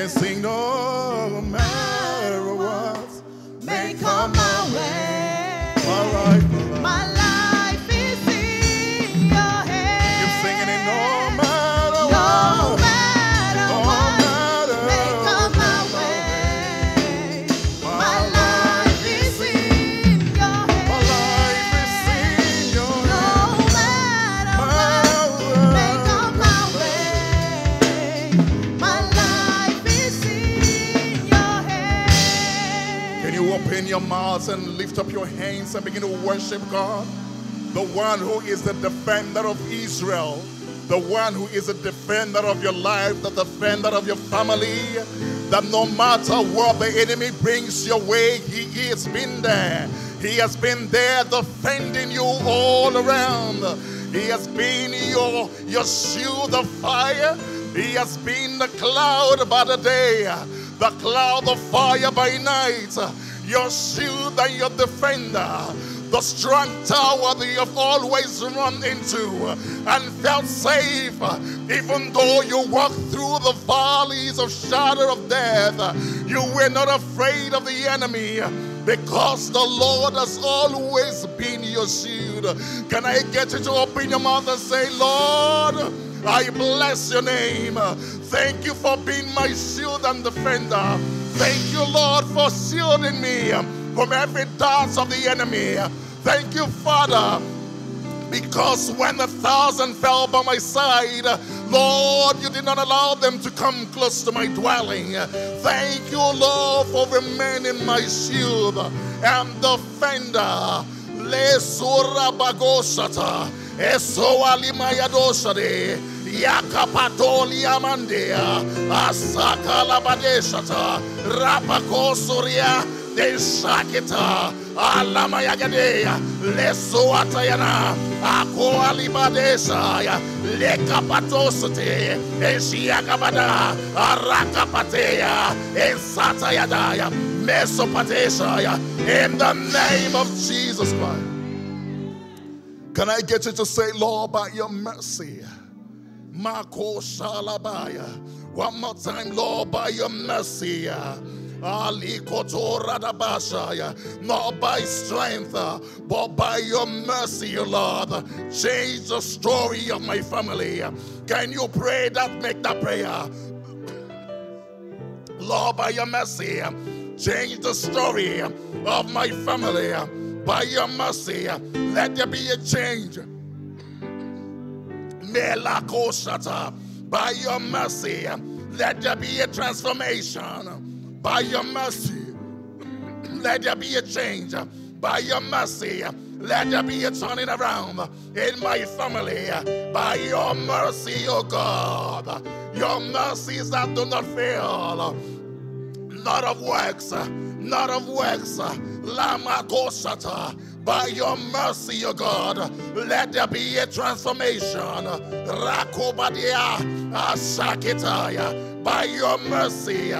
can sing no matter and lift up your hands and begin to worship God? The one who is the defender of Israel, the one who is the defender of your life, the defender of your family. That no matter what the enemy brings your way, he has been there. He has been there defending you all around. He has been your, your shield of fire. He has been the cloud by the day, the cloud of fire by night, your shield and your defender, the strong tower that you have always run into and felt safe, even though you walk through the valleys of shadow of death. You were not afraid of the enemy because the Lord has always been your shield. Can I get you to open your mouth and say, Lord, I bless your name. Thank you for being my shield and defender. Thank you, Lord, for shielding me from every dart of the enemy. Thank you, Father, because when a thousand fell by my side, Lord, you did not allow them to come close to my dwelling. Thank you, Lord, for remaining my shield and defender. Le sura bagoshata, eso yakapatoli amandea, asaka labadeshata, rapakosuria, Deshakita, Alamayagadea, Lesuatayana, Ako Alibadesaya, Lekapatosate, Eshiakabada, Arakapatea, Esatayadaya, Mesopatesaya, in the name of Jesus Christ. Can I get you to say, Lord, by your mercy? Mako Shalabaya. One more time, Lord, by your mercy. Ali Kotoradabashaya. Not by strength, uh, but by your mercy, Lord. Change the story of my family. Can you pray that? Make that prayer. Lord, by your mercy, change the story of my family. By your mercy, let there be a change. By your mercy, let there be a transformation. By your mercy, let there be a change. By your mercy, let there be a turning around in my family. By your mercy, oh God. Your mercies that do not fail not of works, not of works. Lama Koshata. By your mercy, O God, let there be a transformation. Rakobadia Asakitaya. By your mercy,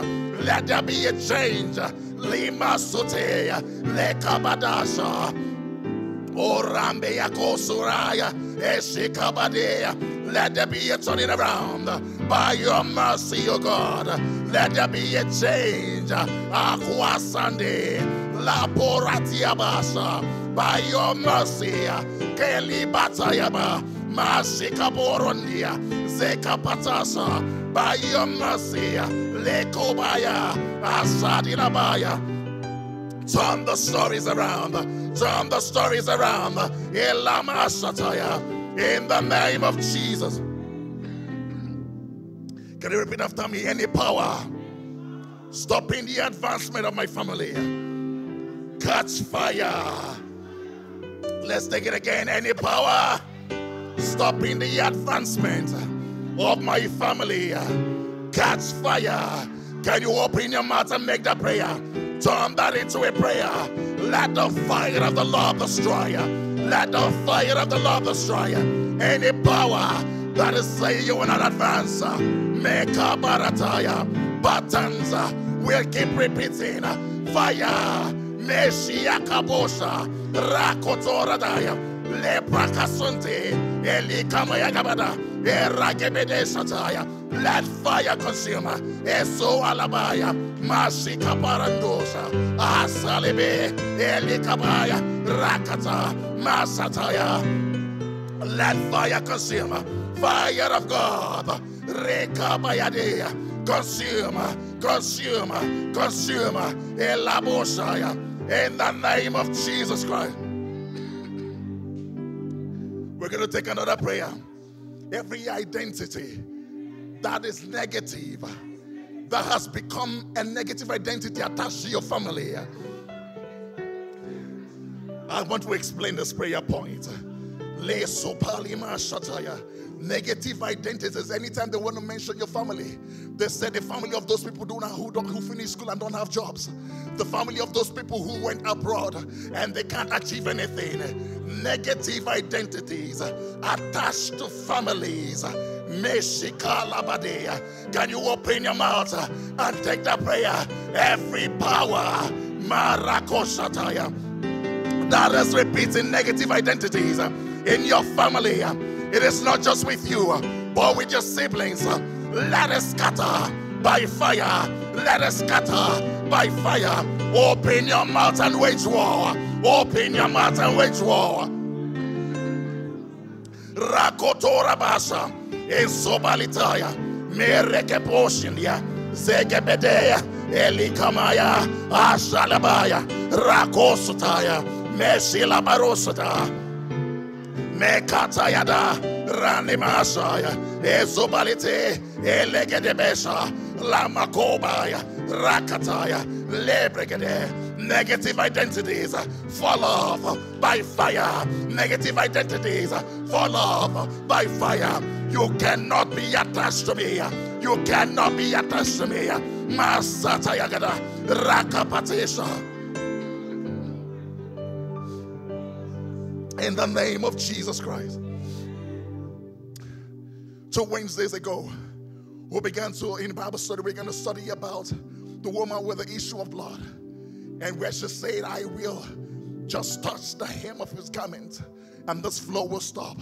let there be a change. Lima Sote Lekabadasha. Orambe Yakosuraya Eshikabadea. Let there be a turning around by your mercy, O God. Let there be a change. Akwasande La Poratiabasa. By your mercy, Keli Batayaba. Mashika Borondia. Zeka Patasa. By your mercy, Lekobaya. Asadinabaya. Turn the stories around. Turn the stories around. Elama Shataya. In the name of Jesus. Can you repeat after me? Any power stopping the advancement of my family. Catch fire. Let's take it again. Any power stopping the advancement of my family. Catch fire. Can you open your mouth and make that prayer? Turn that into a prayer. Let the fire of the Lord destroy. Let the fire of the Lord destroy any power that is saying you will not advance. Make a barataya. Buttons will keep repeating. Fire. Meshia kabosha. Rakotoradaya. Lepra kasunte. Elikamayagabada, Eragebede Sataya. Let fire consume. Eso alabaya. Masika parandosa. Asalebe. Elikabaya. Rakata. Masataya. Let fire consume. Fire of God. Rekabayadea. Consume. Consume. Consume. Elabosaya. In the name of Jesus Christ. We're going to take another prayer. Every identity that is negative, that has become a negative identity attached to your family. I want to explain this prayer point. Negative identities. Anytime they want to mention your family, they say the family of those people do not, who don't who finish school and don't have jobs. The family of those people who went abroad and they can't achieve anything. Negative identities attached to families. Can you open your mouth and take that prayer? Every power, Marakoshataya, that is repeating negative identities in your family. It is not just with you, but with your siblings. Let us scatter by fire. Let us scatter by fire. Open your mouth and wage war. Open your mouth and wage war. Rakotora basa. Esobalitaya. Mereke poshindia. Zegebedeya. Elikamaya. Ashalabaya. Rakosutaya. Mesila barosata. Mekatayada, Ranimasaya, Ezobalite, Elegedebesha, Lamakobaya, Rakataya, Lebregede. Negative identities fall off by fire. Negative identities fall off by fire. You cannot be attached to me. You cannot be attached to me. Masatayagada, Rakapatesha. In the name of Jesus Christ. Two Wednesdays ago, we began to, in Bible study, we're going to study about the woman with the issue of blood. And where she said, I will just touch the hem of his garment and this flow will stop.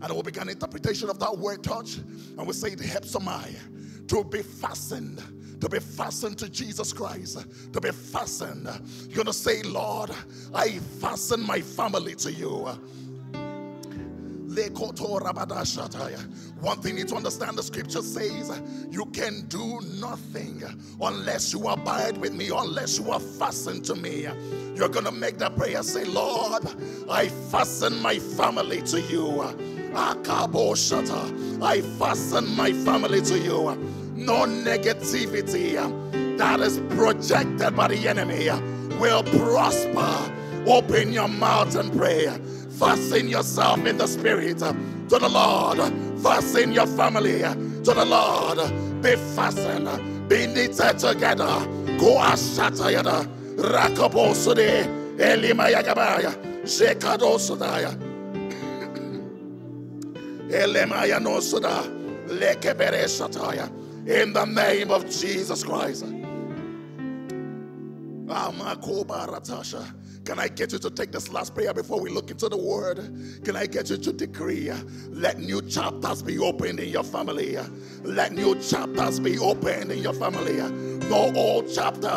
And we began interpretation of that word touch. And we say it helps to be fastened to be fastened to Jesus Christ, to be fastened. You're going to say, Lord, I fasten my family to you. One thing you need to understand the scripture says, You can do nothing unless you abide with me, unless you are fastened to me. You're going to make that prayer say, Lord, I fasten my family to you. I fasten my family to you no negativity that is projected by the enemy will prosper. Open your mouth and pray. Fasten yourself in the spirit to the Lord. Fasten your family to the Lord. Be fastened. Be knitted together. Go ashatayada. Rakabosode. Elimayagabaya. Shekadosodaya. Elemaya no soda. Lekebere shataya in the name of Jesus Christ. Ah, Can I get you to take this last prayer before we look into the word? Can I get you to decree? Let new chapters be opened in your family. Let new chapters be opened in your family. No old chapter.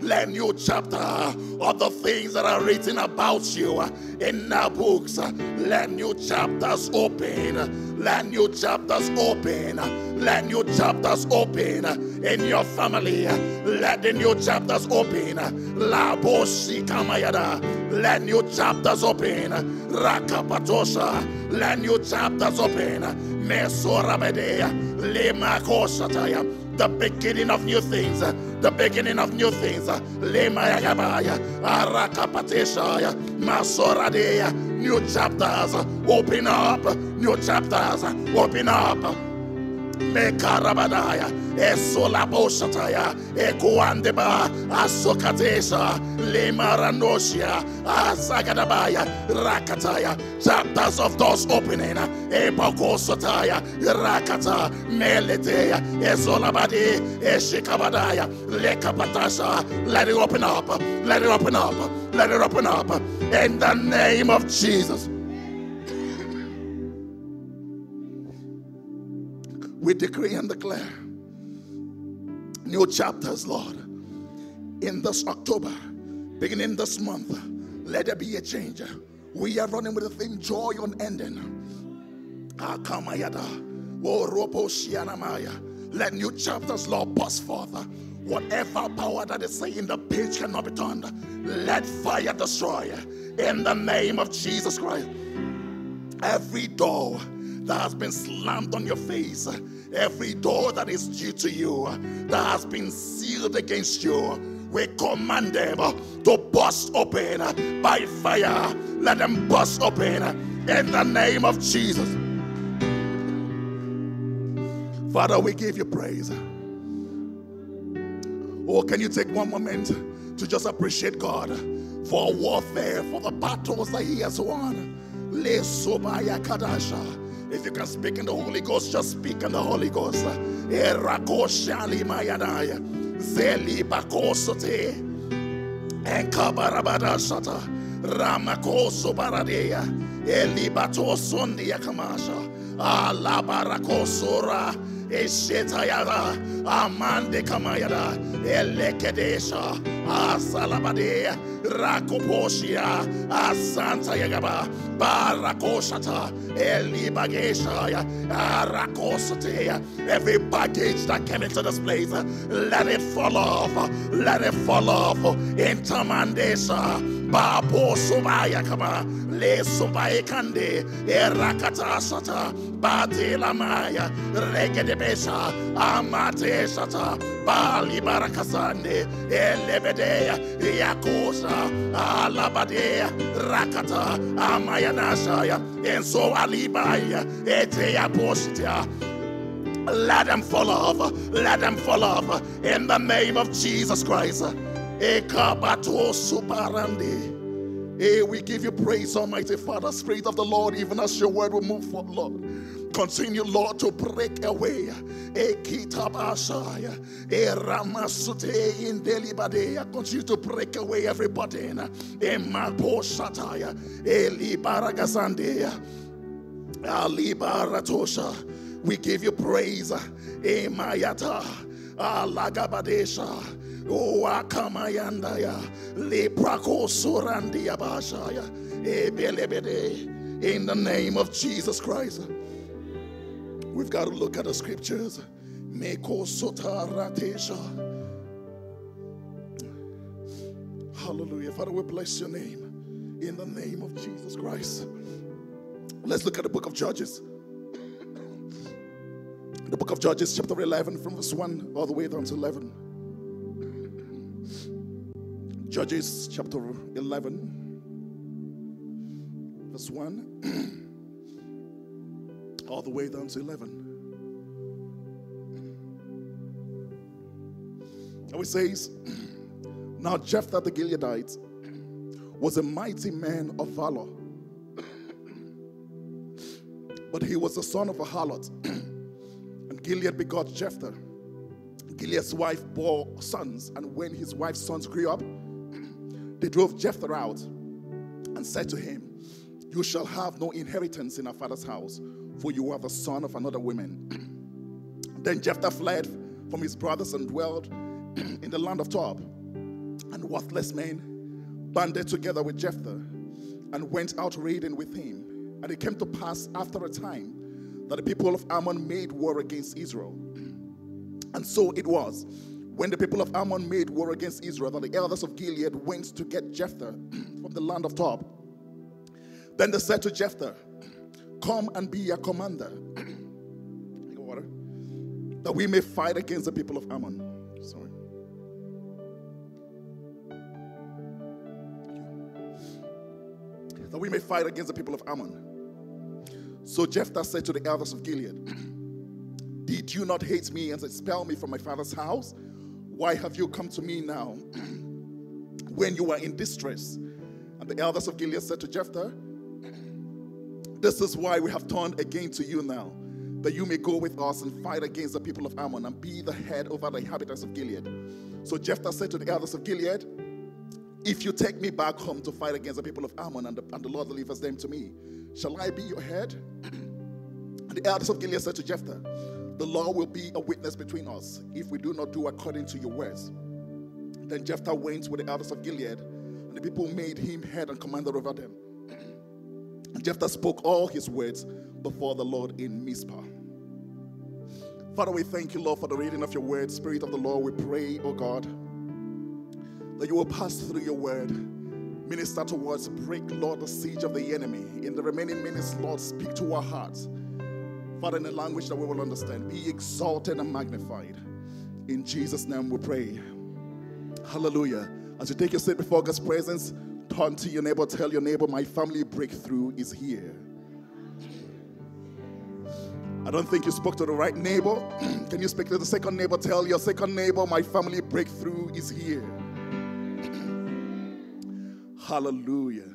Let new chapter of the things that are written about you in our books. Let new chapters open. Let new chapters open. Let new chapters open in your family. Let the new chapters open. La kamayada. Let new chapters open. Rakapatosha. Let new chapters open. Mesorabedea. Lema kosataya the beginning of new things, the beginning of new things. New chapters, open up, new chapters, open up. Mekarabadaya, Esolaboshataya, Ekuandeba, Asokatesha, Lemaranosia, Asagadabaya, Rakataya, chapters of doors opening, Epokosataya, Rakata, Meletea, Esolabadi, Eshikabadaya, Lekapatasha, let it open up, let it open up, let it open up, in the name of Jesus. We decree and declare new chapters, Lord, in this October, beginning this month. Let there be a change. We are running with the theme joy unending. Ah, Oroposhianamaya. Let new chapters, Lord, burst forth. Whatever power that is saying the page cannot be turned, let fire destroy. In the name of Jesus Christ. Every door that has been slammed on your face, every door that is due to you, that has been sealed against you, we command them to burst open by fire. Let them burst open in the name of Jesus. Father, we give you praise. Oh, can you take one moment to just appreciate God for warfare, for the battles that He has won? Le sobaya kadasha. If you can speak in the Holy Ghost, just speak in the Holy Ghost. Ramakoso baradeya. Elibato sondia kamasha. Alabarakosora. Eshetayada. Amande kamayada. Elekedesha. Asalabade. Rakoposhia. Asanta yagaba. Barakoshata. Elibageshaya. Arakosatea. Every baggage that came into this place, let it fall off. Let it fall off. Intamandesa. Babo subaya kama. Le subaya kande. Erakata sata. Bate lamaya. Regedebesha. Amate sata. Bali barakasande. Elebedea. Yakosa. Alabadea. Rakata. Amayanashaya. And so Alibaya. Etea posita. Let them fall off. Let them fall off. In the name of Jesus Christ. Hey, we give you praise, Almighty Father, Spirit of the Lord, even as your word will move forward, Lord. Continue, Lord, to break away. Continue to break away every burden. We give you praise. Emayata. Alagabadesha. Bashaya. In the name of Jesus Christ. We've got to look at the scriptures. Meko. Hallelujah. Father, we bless your name. In the name of Jesus Christ. Let's look at the book of Judges. The book of Judges, chapter 11, from verse 1 all the way down to 11. Judges, chapter 11, verse 1 all the way down to 11. And it says, Now Jephthah the Gileadite was a mighty man of valor but he was the son of a harlot. and Gilead begot Jephthah. Gilead's wife bore sons, and when his wife's sons grew up, they drove Jephthah out and said to him, You shall have no inheritance in our father's house, for you are the son of another woman. then Jephthah fled from his brothers and dwelled in the land of Tob. And worthless men banded together with Jephthah and went out raiding with him. And it came to pass after a time that the people of Ammon made war against Israel. And so it was when the people of Ammon made war against Israel the elders of Gilead went to get Jephthah from the land of Tob. Then they said to Jephthah, Come and be a commander. That we may fight against the people of Ammon. Sorry. That we may fight against the people of Ammon. So Jephthah said to the elders of Gilead, Did you not hate me and expel me from my father's house? Why have you come to me now when you are in distress? And the elders of Gilead said to Jephthah, This is why we have turned again to you now, that you may go with us and fight against the people of Ammon and be the head over the inhabitants of Gilead. So Jephthah said to the elders of Gilead, If you take me back home to fight against the people of Ammon and the, and the Lord delivers them to me, shall I be your head? And the elders of Gilead said to Jephthah, The law will be a witness between us if we do not do according to your words. Then Jephthah went with the elders of Gilead, and the people made him head and commander over them. And Jephthah spoke all his words before the Lord in Mizpah. Father, we thank you, Lord, for the reading of your word. Spirit of the Lord, we pray, oh God, that you will pass through your word, minister to us, break, Lord, the siege of the enemy. In the remaining minutes, Lord, speak to our hearts. Father, in a language that we will understand, be exalted and magnified. In Jesus' name we pray. Hallelujah. As you take your seat before God's presence, turn to your neighbor, tell your neighbor, my family breakthrough is here. I don't think you spoke to the right neighbor. Can you speak to the second neighbor? Tell your second neighbor, my family breakthrough is here. Hallelujah.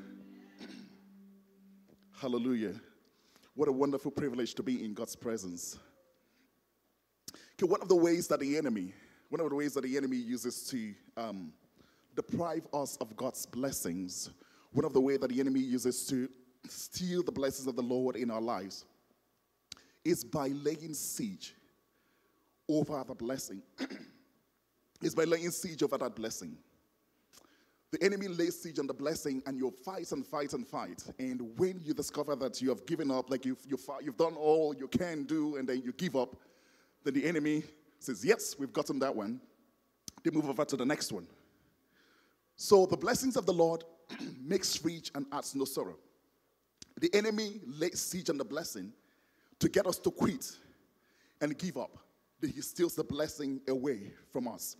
Hallelujah. What a wonderful privilege to be in God's presence. Okay, one of the ways that the enemy, one of the ways that the enemy uses to um, deprive us of God's blessings, one of the ways that the enemy uses to steal the blessings of the Lord in our lives is by laying siege over the blessing. is by laying siege over that blessing. The enemy lays siege on the blessing, and you fight and fight and fight. And when you discover that you have given up, like you've, you've, you've done all you can do, and then you give up, then the enemy says, Yes, we've gotten that one. They move over to the next one. So the blessings of the Lord makes rich and adds no sorrow. The enemy lays siege on the blessing to get us to quit and give up. He steals the blessing away from us.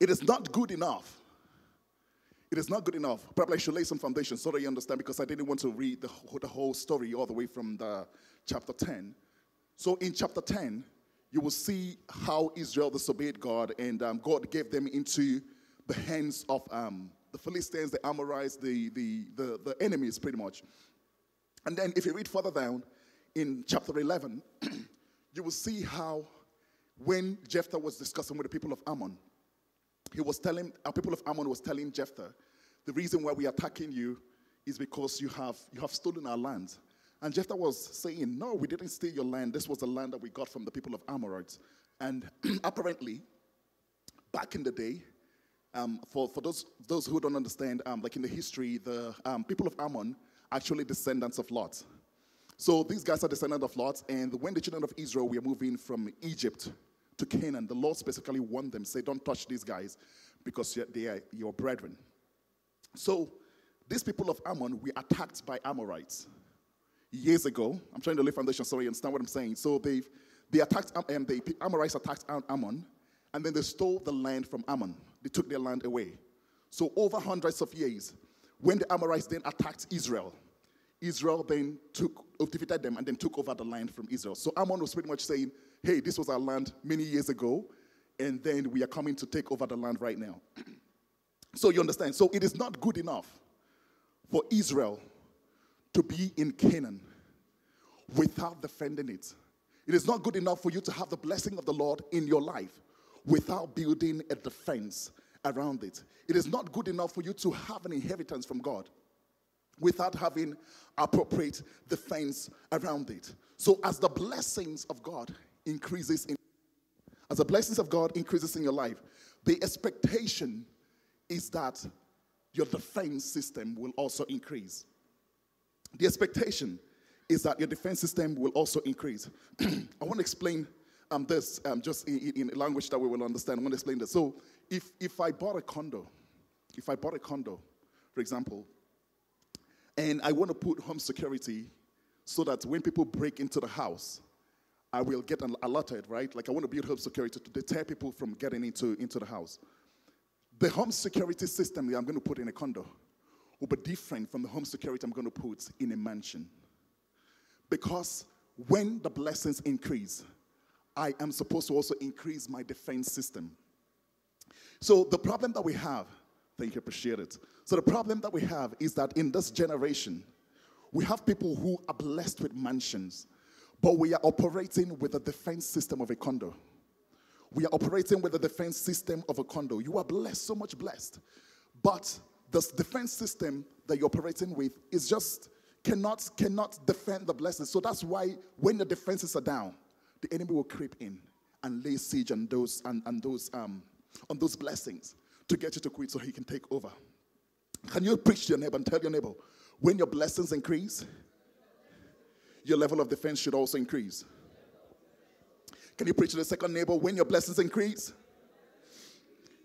It is not good enough. It is not good enough. Probably I should lay some foundation so that you understand because I didn't want to read the, whole- the whole story all the way from the chapter 10. So in chapter 10, you will see how Israel disobeyed God and um, God gave them into the hands of um, the Philistines, the Amorites, the, the, the, the enemies, pretty much. And then if you read further down in chapter 11, you will see how when Jephthah was discussing with the people of Ammon, he was telling, our people of Ammon was telling Jephthah, the reason why we are attacking you is because you have, you have stolen our land. And Jephthah was saying, no, we didn't steal your land. This was the land that we got from the people of Amorites. And apparently, back in the day, um, for, for those, those who don't understand, um, like in the history, the um, people of Ammon actually descendants of Lot. So these guys are descendants of Lot, and when the children of Israel were moving from Egypt to Canaan, the Lord specifically warned them, say, don't touch these guys because they are your brethren. So these people of Ammon were attacked by Amorites years ago. I'm trying to lay foundation, sorry, you understand what I'm saying. So they they attacked Am- um, the Amorites attacked Ammon, and then they stole the land from Ammon. They took their land away. So over hundreds of years, when the Amorites then attacked Israel, Israel then took defeated them and then took over the land from Israel. So Ammon was pretty much saying, "Hey, this was our land many years ago, and then we are coming to take over the land right now." so you understand? So it is not good enough for Israel to be in Canaan without defending it. It is not good enough for you to have the blessing of the Lord in your life without building a defense around it. It is not good enough for you to have an inheritance from God without having appropriate defense around it. So as the blessings of God increases in as the blessings of God increases in your life, the expectation is that your defense system will also increase. The expectation is that your defense system will also increase. I want to explain um, this um, just in, in language that we will understand. I want to explain this. So, if, if I bought a condo, if I bought a condo, for example, and I want to put home security so that when people break into the house, I will get al- alerted, right? Like I want to build home security to deter people from getting into, into the house. The home security system that I'm going to put in a condo will be different from the home security I'm going to put in a mansion. Because when the blessings increase, I am supposed to also increase my defense system. So the problem that we have, thank you, appreciate it. So the problem that we have is that in this generation, we have people who are blessed with mansions, but we are operating with the defense system of a condo. We are operating with the defense system of a condo. You are blessed, so much blessed. But this defense system that you're operating with is just cannot cannot defend the blessings. So that's why when the defenses are down, the enemy will creep in and lay siege on those and, and those um, on those blessings to get you to quit so he can take over. Can you preach to your neighbor and tell your neighbor when your blessings increase, your level of defense should also increase? Can you preach to the second neighbor when your blessings increase,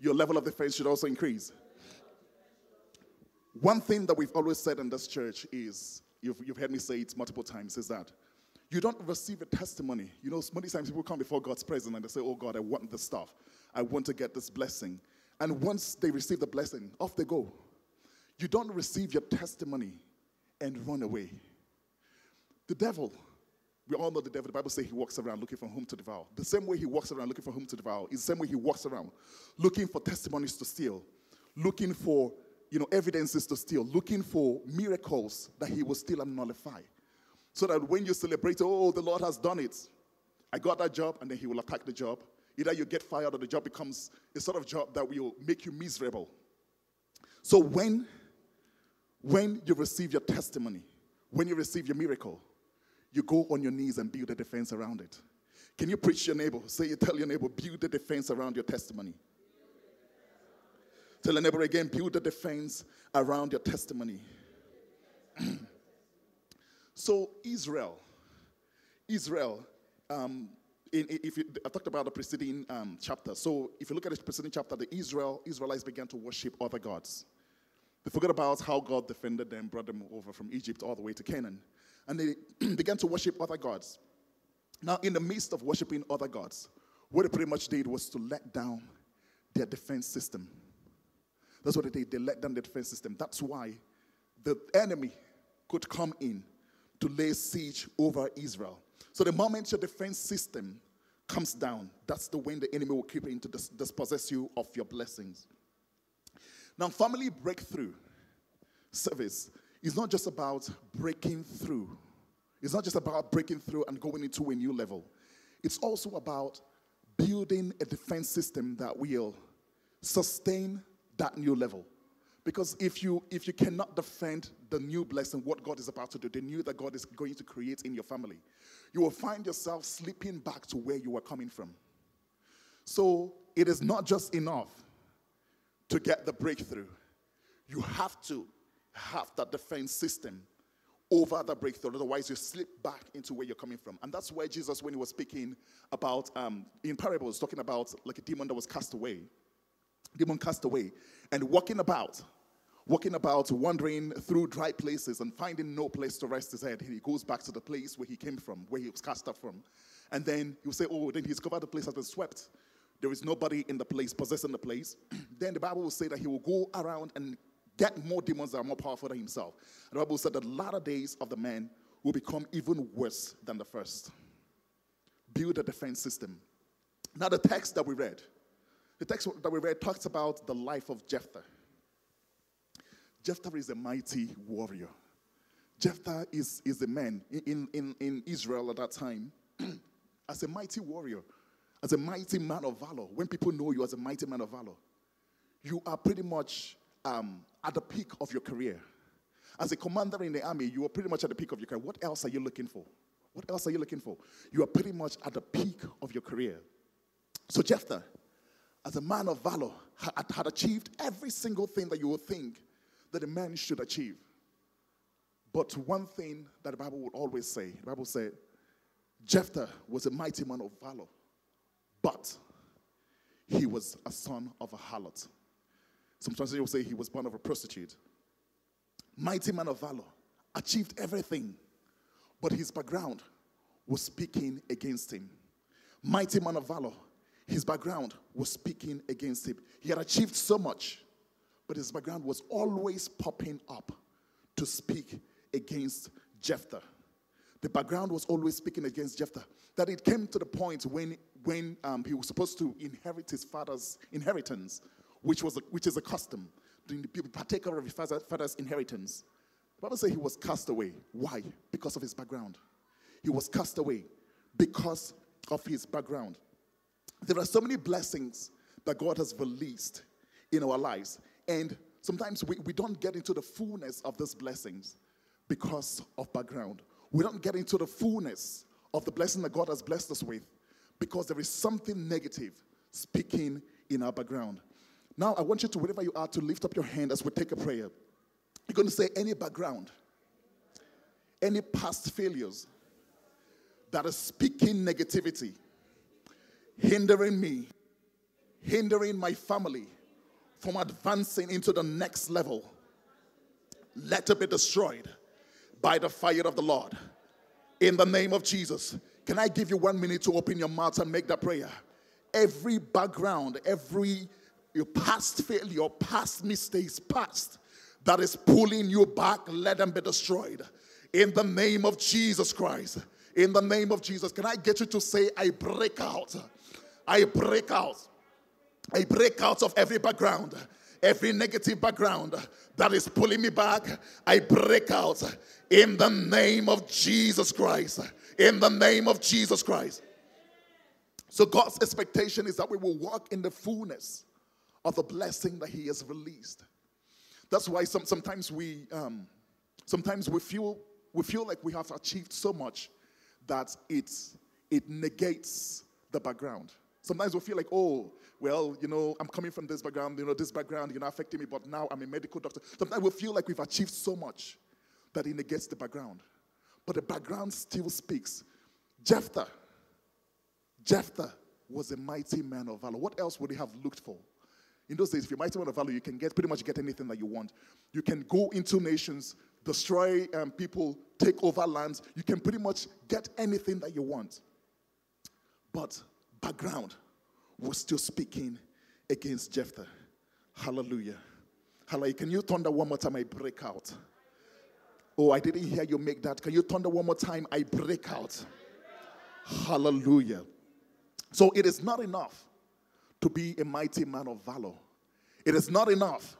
your level of defense should also increase? One thing that we've always said in this church is you've, you've heard me say it multiple times is that you don't receive a testimony. You know, many times people come before God's presence and they say, Oh God, I want this stuff. I want to get this blessing. And once they receive the blessing, off they go. You don't receive your testimony and run away. The devil, we all know the devil. The Bible says he walks around looking for whom to devour. The same way he walks around looking for whom to devour is the same way he walks around looking for testimonies to steal, looking for you know evidences to steal, looking for miracles that he will steal and nullify. So that when you celebrate, oh, the Lord has done it. I got that job, and then he will attack the job. Either you get fired or the job becomes a sort of job that will make you miserable. So when when you receive your testimony, when you receive your miracle, you go on your knees and build a defense around it. Can you preach your neighbor? Say you tell your neighbor, build a defense around your testimony. Tell your neighbor again, build a defense around your testimony. so Israel, Israel, um, in, if you, I talked about the preceding um, chapter. So if you look at the preceding chapter, the Israel Israelites began to worship other gods. They forgot about how God defended them, brought them over from Egypt all the way to Canaan. And they began to worship other gods. Now, in the midst of worshiping other gods, what they pretty much did was to let down their defense system. That's what they did. They let down the defense system. That's why the enemy could come in to lay siege over Israel. So the moment your defense system comes down, that's the when the enemy will keep in to dis- dispossess you of your blessings. Now, family breakthrough service is not just about breaking through. It's not just about breaking through and going into a new level. It's also about building a defense system that will sustain that new level. Because if you if you cannot defend the new blessing, what God is about to do, the new that God is going to create in your family, you will find yourself slipping back to where you were coming from. So it is not just enough to get the breakthrough. You have to have that defense system over the breakthrough. Otherwise, you slip back into where you're coming from. And that's why Jesus, when he was speaking about, um, in parables, talking about like a demon that was cast away, demon cast away, and walking about, walking about, wandering through dry places and finding no place to rest his head. He goes back to the place where he came from, where he was cast out from. And then he'll say, Oh, then he's covered the place has been swept. There is nobody in the place possessing the place. then the Bible will say that he will go around and get more demons that are more powerful than himself. The Bible said that the latter days of the man will become even worse than the first. Build a defense system. Now, the text that we read, the text that we read talks about the life of Jephthah. Jephthah is a mighty warrior. Jephthah is, is a man in, in, in Israel at that time as a mighty warrior, as a mighty man of valor. When people know you as a mighty man of valor, you are pretty much um, at the peak of your career. As a commander in the army, you are pretty much at the peak of your career. What else are you looking for? What else are you looking for? You are pretty much at the peak of your career. So Jephthah, as a man of valor, had, had achieved every single thing that you would think that a man should achieve. But one thing that the Bible would always say, the Bible said, Jephthah was a mighty man of valor, but he was a son of a harlot. Some translations will say he was born of a prostitute. Mighty man of valor, achieved everything, but his background was speaking against him. Mighty man of valor, his background was speaking against him. He had achieved so much, but his background was always popping up to speak against Jephthah. The background was always speaking against Jephthah. That it came to the point when, when um, he was supposed to inherit his father's inheritance, which, was a, which is a custom, to be partaker of his father's, father's inheritance. The Bible says he was cast away. Why? Because of his background. He was cast away because of his background. There are so many blessings that God has released in our lives. And sometimes we, we don't get into the fullness of those blessings because of background. We don't get into the fullness of the blessing that God has blessed us with because there is something negative speaking in our background. Now, I want you to, wherever you are, to lift up your hand as we take a prayer. You're going to say, any background, any past failures that are speaking negativity, hindering me, hindering my family from advancing into the next level, let it be destroyed by the fire of the Lord. In the name of Jesus. Can I give you one minute to open your mouth and make that prayer? Every background, every your past failure, past mistakes, past that is pulling you back, let them be destroyed. In the name of Jesus Christ. In the name of Jesus. Can I get you to say, I break out? I break out. I break out of every background, every negative background that is pulling me back. I break out in the name of Jesus Christ. In the name of Jesus Christ. So, God's expectation is that we will walk in the fullness of the blessing that He has released. That's why some, sometimes we um, sometimes we feel we feel like we have achieved so much that it it negates the background. Sometimes we feel like, oh, well, you know, I'm coming from this background, you know, this background, you know, affecting me, but now I'm a medical doctor. Sometimes we feel like we've achieved so much that it negates the background. But the background still speaks. Jephthah, Jephthah was a mighty man of valor. What else would he have looked for? In those days, if you're mighty man of valor, you can get pretty much get anything that you want. You can go into nations, destroy um, people, take over lands. You can pretty much get anything that you want. But background was still speaking against Jephthah. Hallelujah. Hallelujah. Can you thunder one more time? I break out. Oh, I didn't hear you make that. Can you thunder one more time? I break out. Hallelujah. So it is not enough to be a mighty man of valor. It is not enough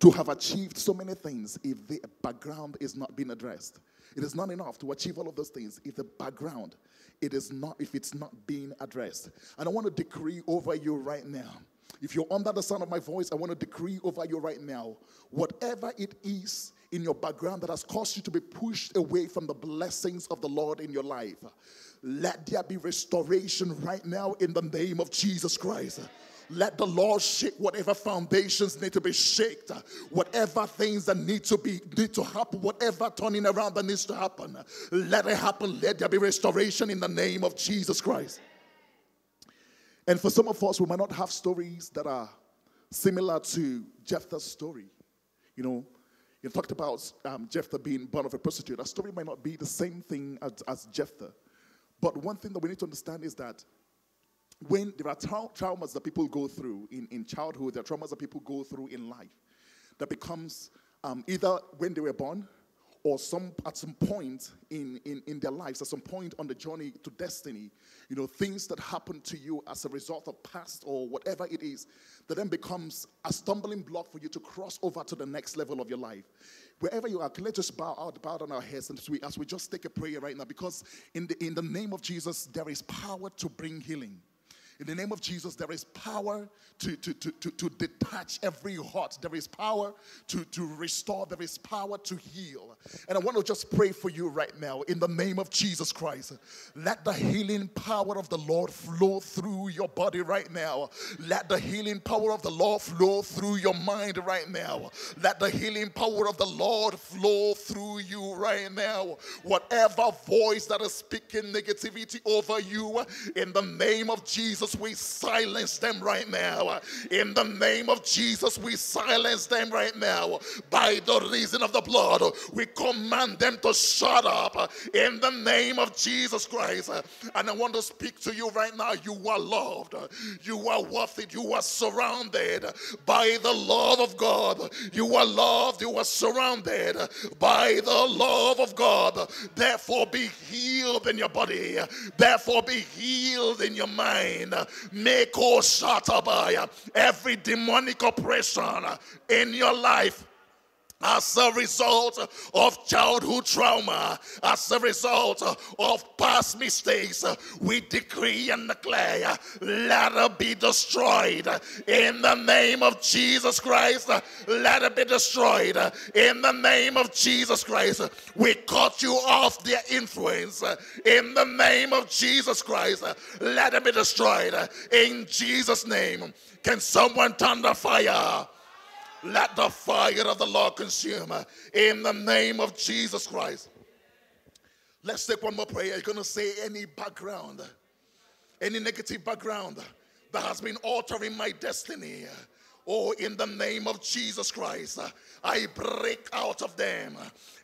to have achieved so many things if the background is not being addressed. It is not enough to achieve all of those things if the background it is not if it's not being addressed. And I want to decree over you right now. If you're under the sound of my voice, I want to decree over you right now. Whatever it is in your background that has caused you to be pushed away from the blessings of the Lord in your life, let there be restoration right now in the name of Jesus Christ. Let the Lord shake whatever foundations need to be shaken, whatever things that need to be need to happen, whatever turning around that needs to happen. Let it happen. Let there be restoration in the name of Jesus Christ. And for some of us, we might not have stories that are similar to Jephthah's story. You know, you talked about um, Jephthah being born of a prostitute. Our story might not be the same thing as, as Jephthah. But one thing that we need to understand is that when there are tra- traumas that people go through in, in childhood, there are traumas that people go through in life that becomes um, either when they were born or some at some point in, in, in their lives, at some point on the journey to destiny, you know, things that happen to you as a result of past or whatever it is, that then becomes a stumbling block for you to cross over to the next level of your life. Wherever you are, let's just bow out, bow down our heads as we, as we just take a prayer right now, because in the in the name of Jesus, there is power to bring healing. In the name of Jesus, there is power to, to, to, to, to detach every heart. There is power to, to restore. There is power to heal. And I want to just pray for you right now in the name of Jesus Christ. Let the healing power of the Lord flow through your body right now. Let the healing power of the Lord flow through your mind right now. Let the healing power of the Lord flow through you right now. Whatever voice that is speaking negativity over you, in the name of Jesus, we silence them right now. In the name of Jesus, we silence them right now. By the reason of the blood, we command them to shut up. In the name of Jesus Christ. And I want to speak to you right now. You are loved. You are worth it. You are surrounded by the love of God. You are loved. You are surrounded by the love of God. Therefore, be healed in your body. Therefore, be healed in your mind. Make all shatabaya. Every demonic oppression in your life as a result of childhood trauma, as a result of past mistakes, we decree and declare, let it be destroyed in the name of Jesus Christ. Let it be destroyed in the name of Jesus Christ. We cut you off their influence in the name of Jesus Christ. Let it be destroyed in Jesus' name. Can someone turn the fire? Let the fire of the Lord consume in the name of Jesus Christ. Let's take one more prayer. You're going to say any background, any negative background that has been altering my destiny. Oh, in the name of Jesus Christ, I break out of them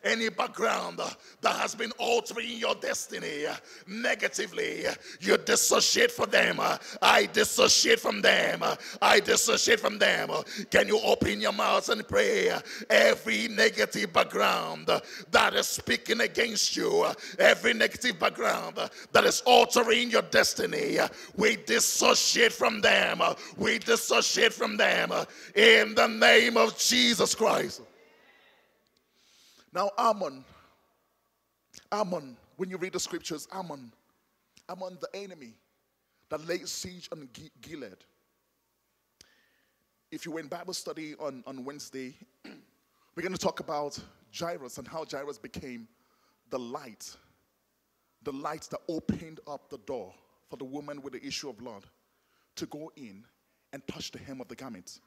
any background that has been altering your destiny negatively. You dissociate from them. I dissociate from them. I dissociate from them. Can you open your mouth and pray? Every negative background that is speaking against you, every negative background that is altering your destiny, we dissociate from them. We dissociate from them in the name of Jesus Christ. Now, Ammon, Ammon, when you read the scriptures, Ammon, Ammon, the enemy that laid siege on Gilead. If you were in Bible study on, on Wednesday, we're going to talk about Jairus and how Jairus became the light, the light that opened up the door for the woman with the issue of blood to go in and touch the hem of the garment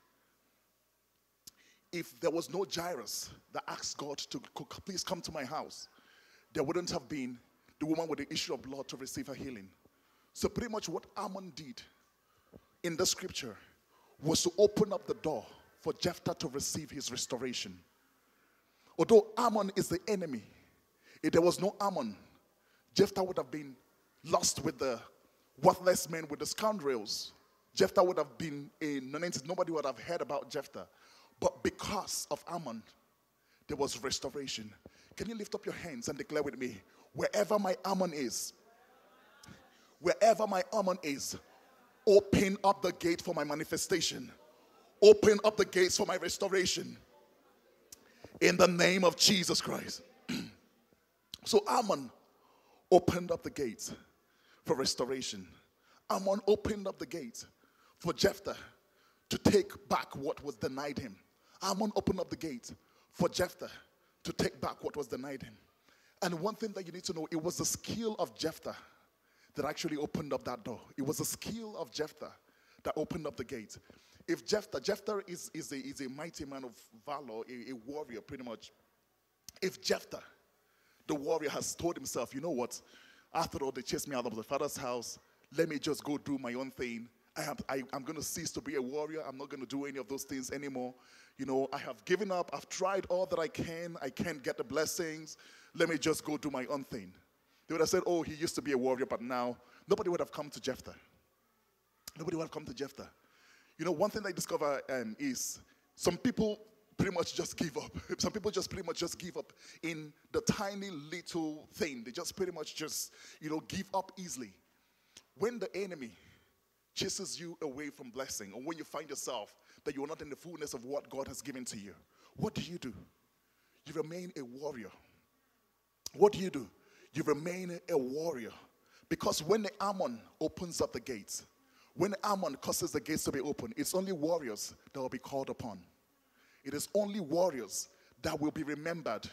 if there was no Jairus that asked God to please come to my house, there wouldn't have been the woman with the issue of blood to receive her healing. So, pretty much what Ammon did in the scripture was to open up the door for Jephthah to receive his restoration. Although Ammon is the enemy, if there was no Ammon, Jephthah would have been lost with the worthless men, with the scoundrels. Jephthah would have been a. Nobody would have heard about Jephthah. But because of Ammon, there was restoration. Can you lift up your hands and declare with me? Wherever my Ammon is, wherever my Ammon is, open up the gate for my manifestation. Open up the gates for my restoration. In the name of Jesus Christ. so Ammon opened up the gates for restoration. Ammon opened up the gates for Jephthah to take back what was denied him. Ammon opened up the gate for Jephthah to take back what was denied him. And one thing that you need to know, it was the skill of Jephthah that actually opened up that door. It was the skill of Jephthah that opened up the gate. If Jephthah, Jephthah is, is, a, is a mighty man of valor, a, a warrior pretty much. If Jephthah, the warrior, has told himself, you know what, after all, they chased me out of the father's house, let me just go do my own thing. I am, I, I'm going to cease to be a warrior. I'm not going to do any of those things anymore. You know, I have given up. I've tried all that I can. I can't get the blessings. Let me just go do my own thing. They would have said, oh, he used to be a warrior, but now nobody would have come to Jephthah. Nobody would have come to Jephthah. You know, one thing I discover um, is some people pretty much just give up. Some people just pretty much just give up in the tiny little thing. They just pretty much just, you know, give up easily. When the enemy chases you away from blessing, or when you find yourself that you're not in the fullness of what God has given to you, what do you do? You remain a warrior. What do you do? You remain a warrior. Because when the Ammon opens up the gates, when Ammon causes the gates to be open, it's only warriors that will be called upon. It is only warriors that will be remembered.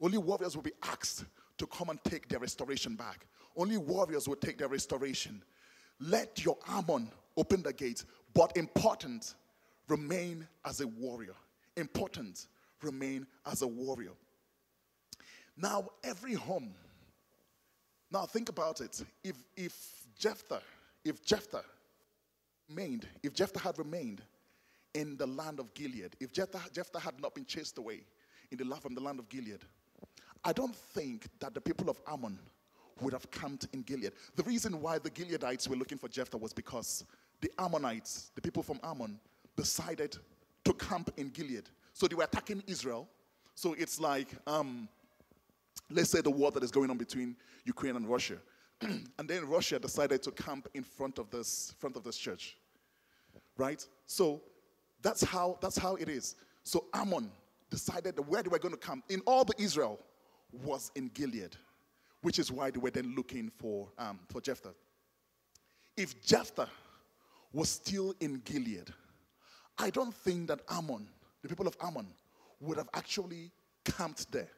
Only warriors will be asked to come and take their restoration back. Only warriors will take their restoration. Let your Ammon open the gates, but important, remain as a warrior. Important, remain as a warrior. Now, every home, now think about it. If, if Jephthah, if Jephthah remained, if Jephthah had remained in the land of Gilead, if Jephthah, Jephthah had not been chased away in the, from the land of Gilead, I don't think that the people of Ammon would have camped in Gilead. The reason why the Gileadites were looking for Jephthah was because the Ammonites, the people from Ammon, decided to camp in Gilead. So they were attacking Israel. So it's like, um, let's say the war that is going on between Ukraine and Russia. and then Russia decided to camp in front of this, front of this church. Right? So that's how, that's how it is. So Ammon decided where they were going to come in all the Israel was in Gilead, which is why they were then looking for, um, for Jephthah. If Jephthah was still in Gilead, I don't think that Ammon, the people of Ammon, would have actually camped there.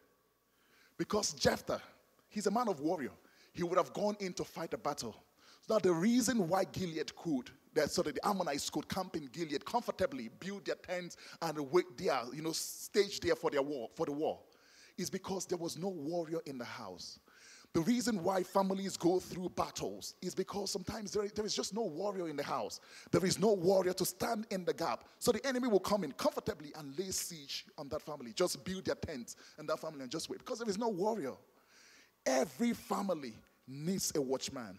Because Jephthah, he's a man of warrior. He would have gone in to fight a battle. So now the reason why Gilead could, that so that the Ammonites could camp in Gilead comfortably, build their tents and wait there, you know, stage there for their war, for the war, is because there was no warrior in the house. The reason why families go through battles is because sometimes there, there is just no warrior in the house. There is no warrior to stand in the gap. So the enemy will come in comfortably and lay siege on that family. Just build their tents and that family and just wait because there is no warrior. Every family needs a watchman.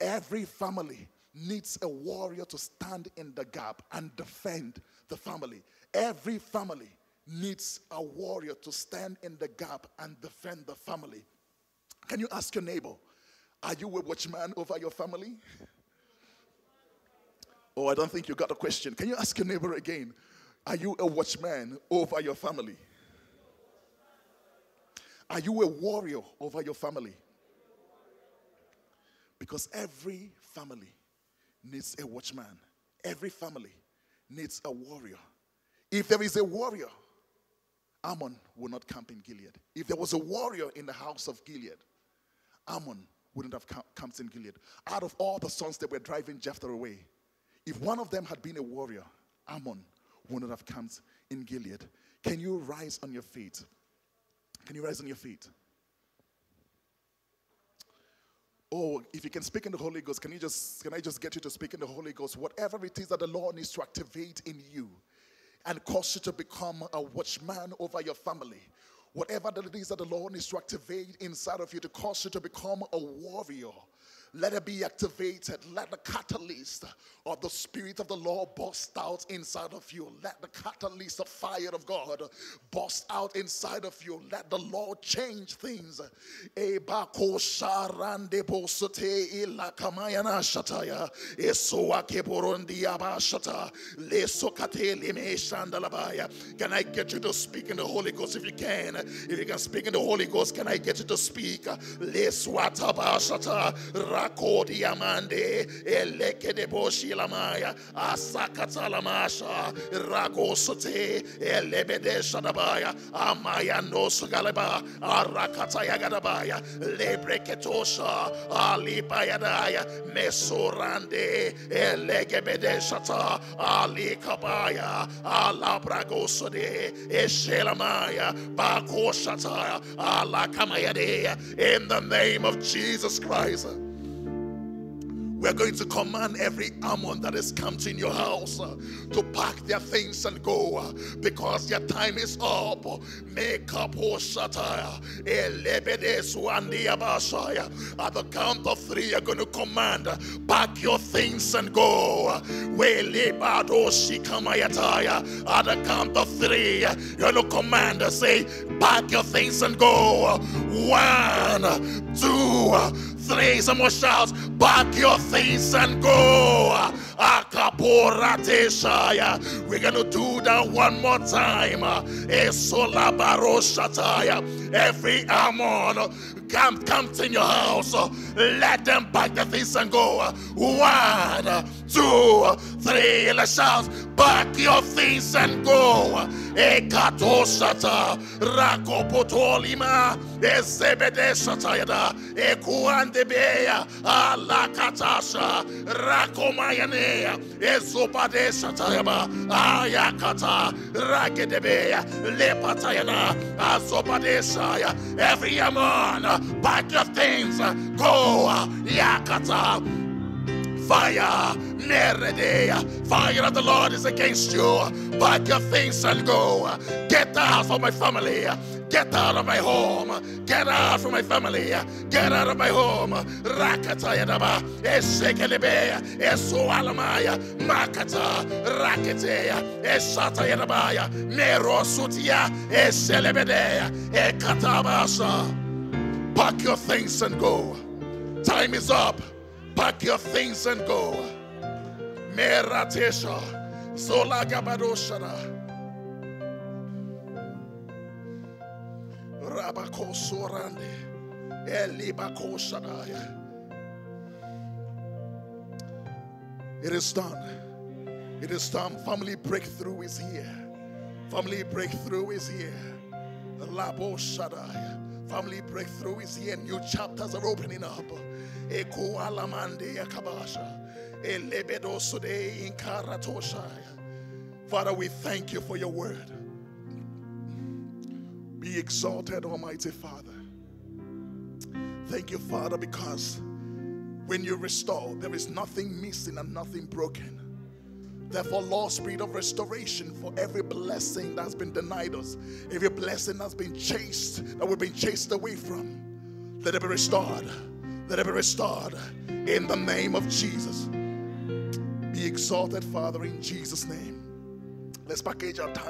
Every family needs a warrior to stand in the gap and defend the family. Every family needs a warrior to stand in the gap and defend the family. Can you ask your neighbor, are you a watchman over your family? Oh, I don't think you got the question. Can you ask your neighbor again? Are you a watchman over your family? Are you a warrior over your family? Because every family needs a watchman, every family needs a warrior. If there is a warrior, Ammon will not camp in Gilead. If there was a warrior in the house of Gilead, Ammon wouldn't have come in Gilead. Out of all the sons that were driving Jephthah away, if one of them had been a warrior, Ammon wouldn't have come in Gilead. Can you rise on your feet? Can you rise on your feet? Oh, if you can speak in the Holy Ghost, can you just can I just get you to speak in the Holy Ghost? Whatever it is that the Lord needs to activate in you and cause you to become a watchman over your family. Whatever it is that the Lord needs to activate inside of you to cause you to become a warrior let it be activated. Let the catalyst of the Spirit of the Lord burst out inside of you. Let the catalyst of fire of God burst out inside of you. Let the Lord change things. Can I get you to speak in the Holy Ghost if you can? If you can speak in the Holy Ghost, can I get you to speak? Rakodi eleke de boshi asakata ragosote shadabaya amaya arakata yagadabaya lebreketosha shata alikabaya alabragosode eshelamaya alakamayade in the name of Jesus Christ. We're going to command every Ammon that is camped in your house uh, to pack their things and go uh, because their time is up. Make up At the count of three, you're going to command, pack your things and go. At the count of three, you're going to command, say, pack your things and go. One, two, three. Someone shouts, Pack your things and go. Ah, We're going to do that one more time. Every Ammon come, come to your house. Let them pack the things and go. One, two, three. Let's shout. Pack your things and go. Ekatoshata, Rakopotolima, Ezebede Shatayada, Ekuandebeya, Alakatasha, Rakomayanea, Ezopade Shatayaba, Ayakata, Rakedebeya, Lepatayana, Azopade every Ammon, pack your things, go, Yakata fire. Fire of the Lord is against you. Pack your things and go. Get out from my family. Get out of my home. Get out from my family. Get out of my home. Rakataya daba. Esekelebe. Esualamaya. Makata. Raketeya. Esataya dabaya. Nero sutia. Eselebedea. Ekatabasa. Pack your things and go. Time is up. Pack your things and go. Meratesha. Zola Gabadoshana. It is done. It is done. Family breakthrough is here. Family breakthrough is here. Labo Shadaya. Family breakthrough is here. New chapters are opening up. Eko alamande yakabasha. Elebedo sode inkaratoshaya. Father, we thank you for your word. Be exalted, Almighty Father. Thank you, Father, because when you restore, there is nothing missing and nothing broken. Therefore, Lord, spirit of restoration for every blessing that's been denied us, every blessing that's been chased, that we've been chased away from, let it be restored. Let it be restored in the name of Jesus. Be exalted, Father, in Jesus' name. Let's package our time.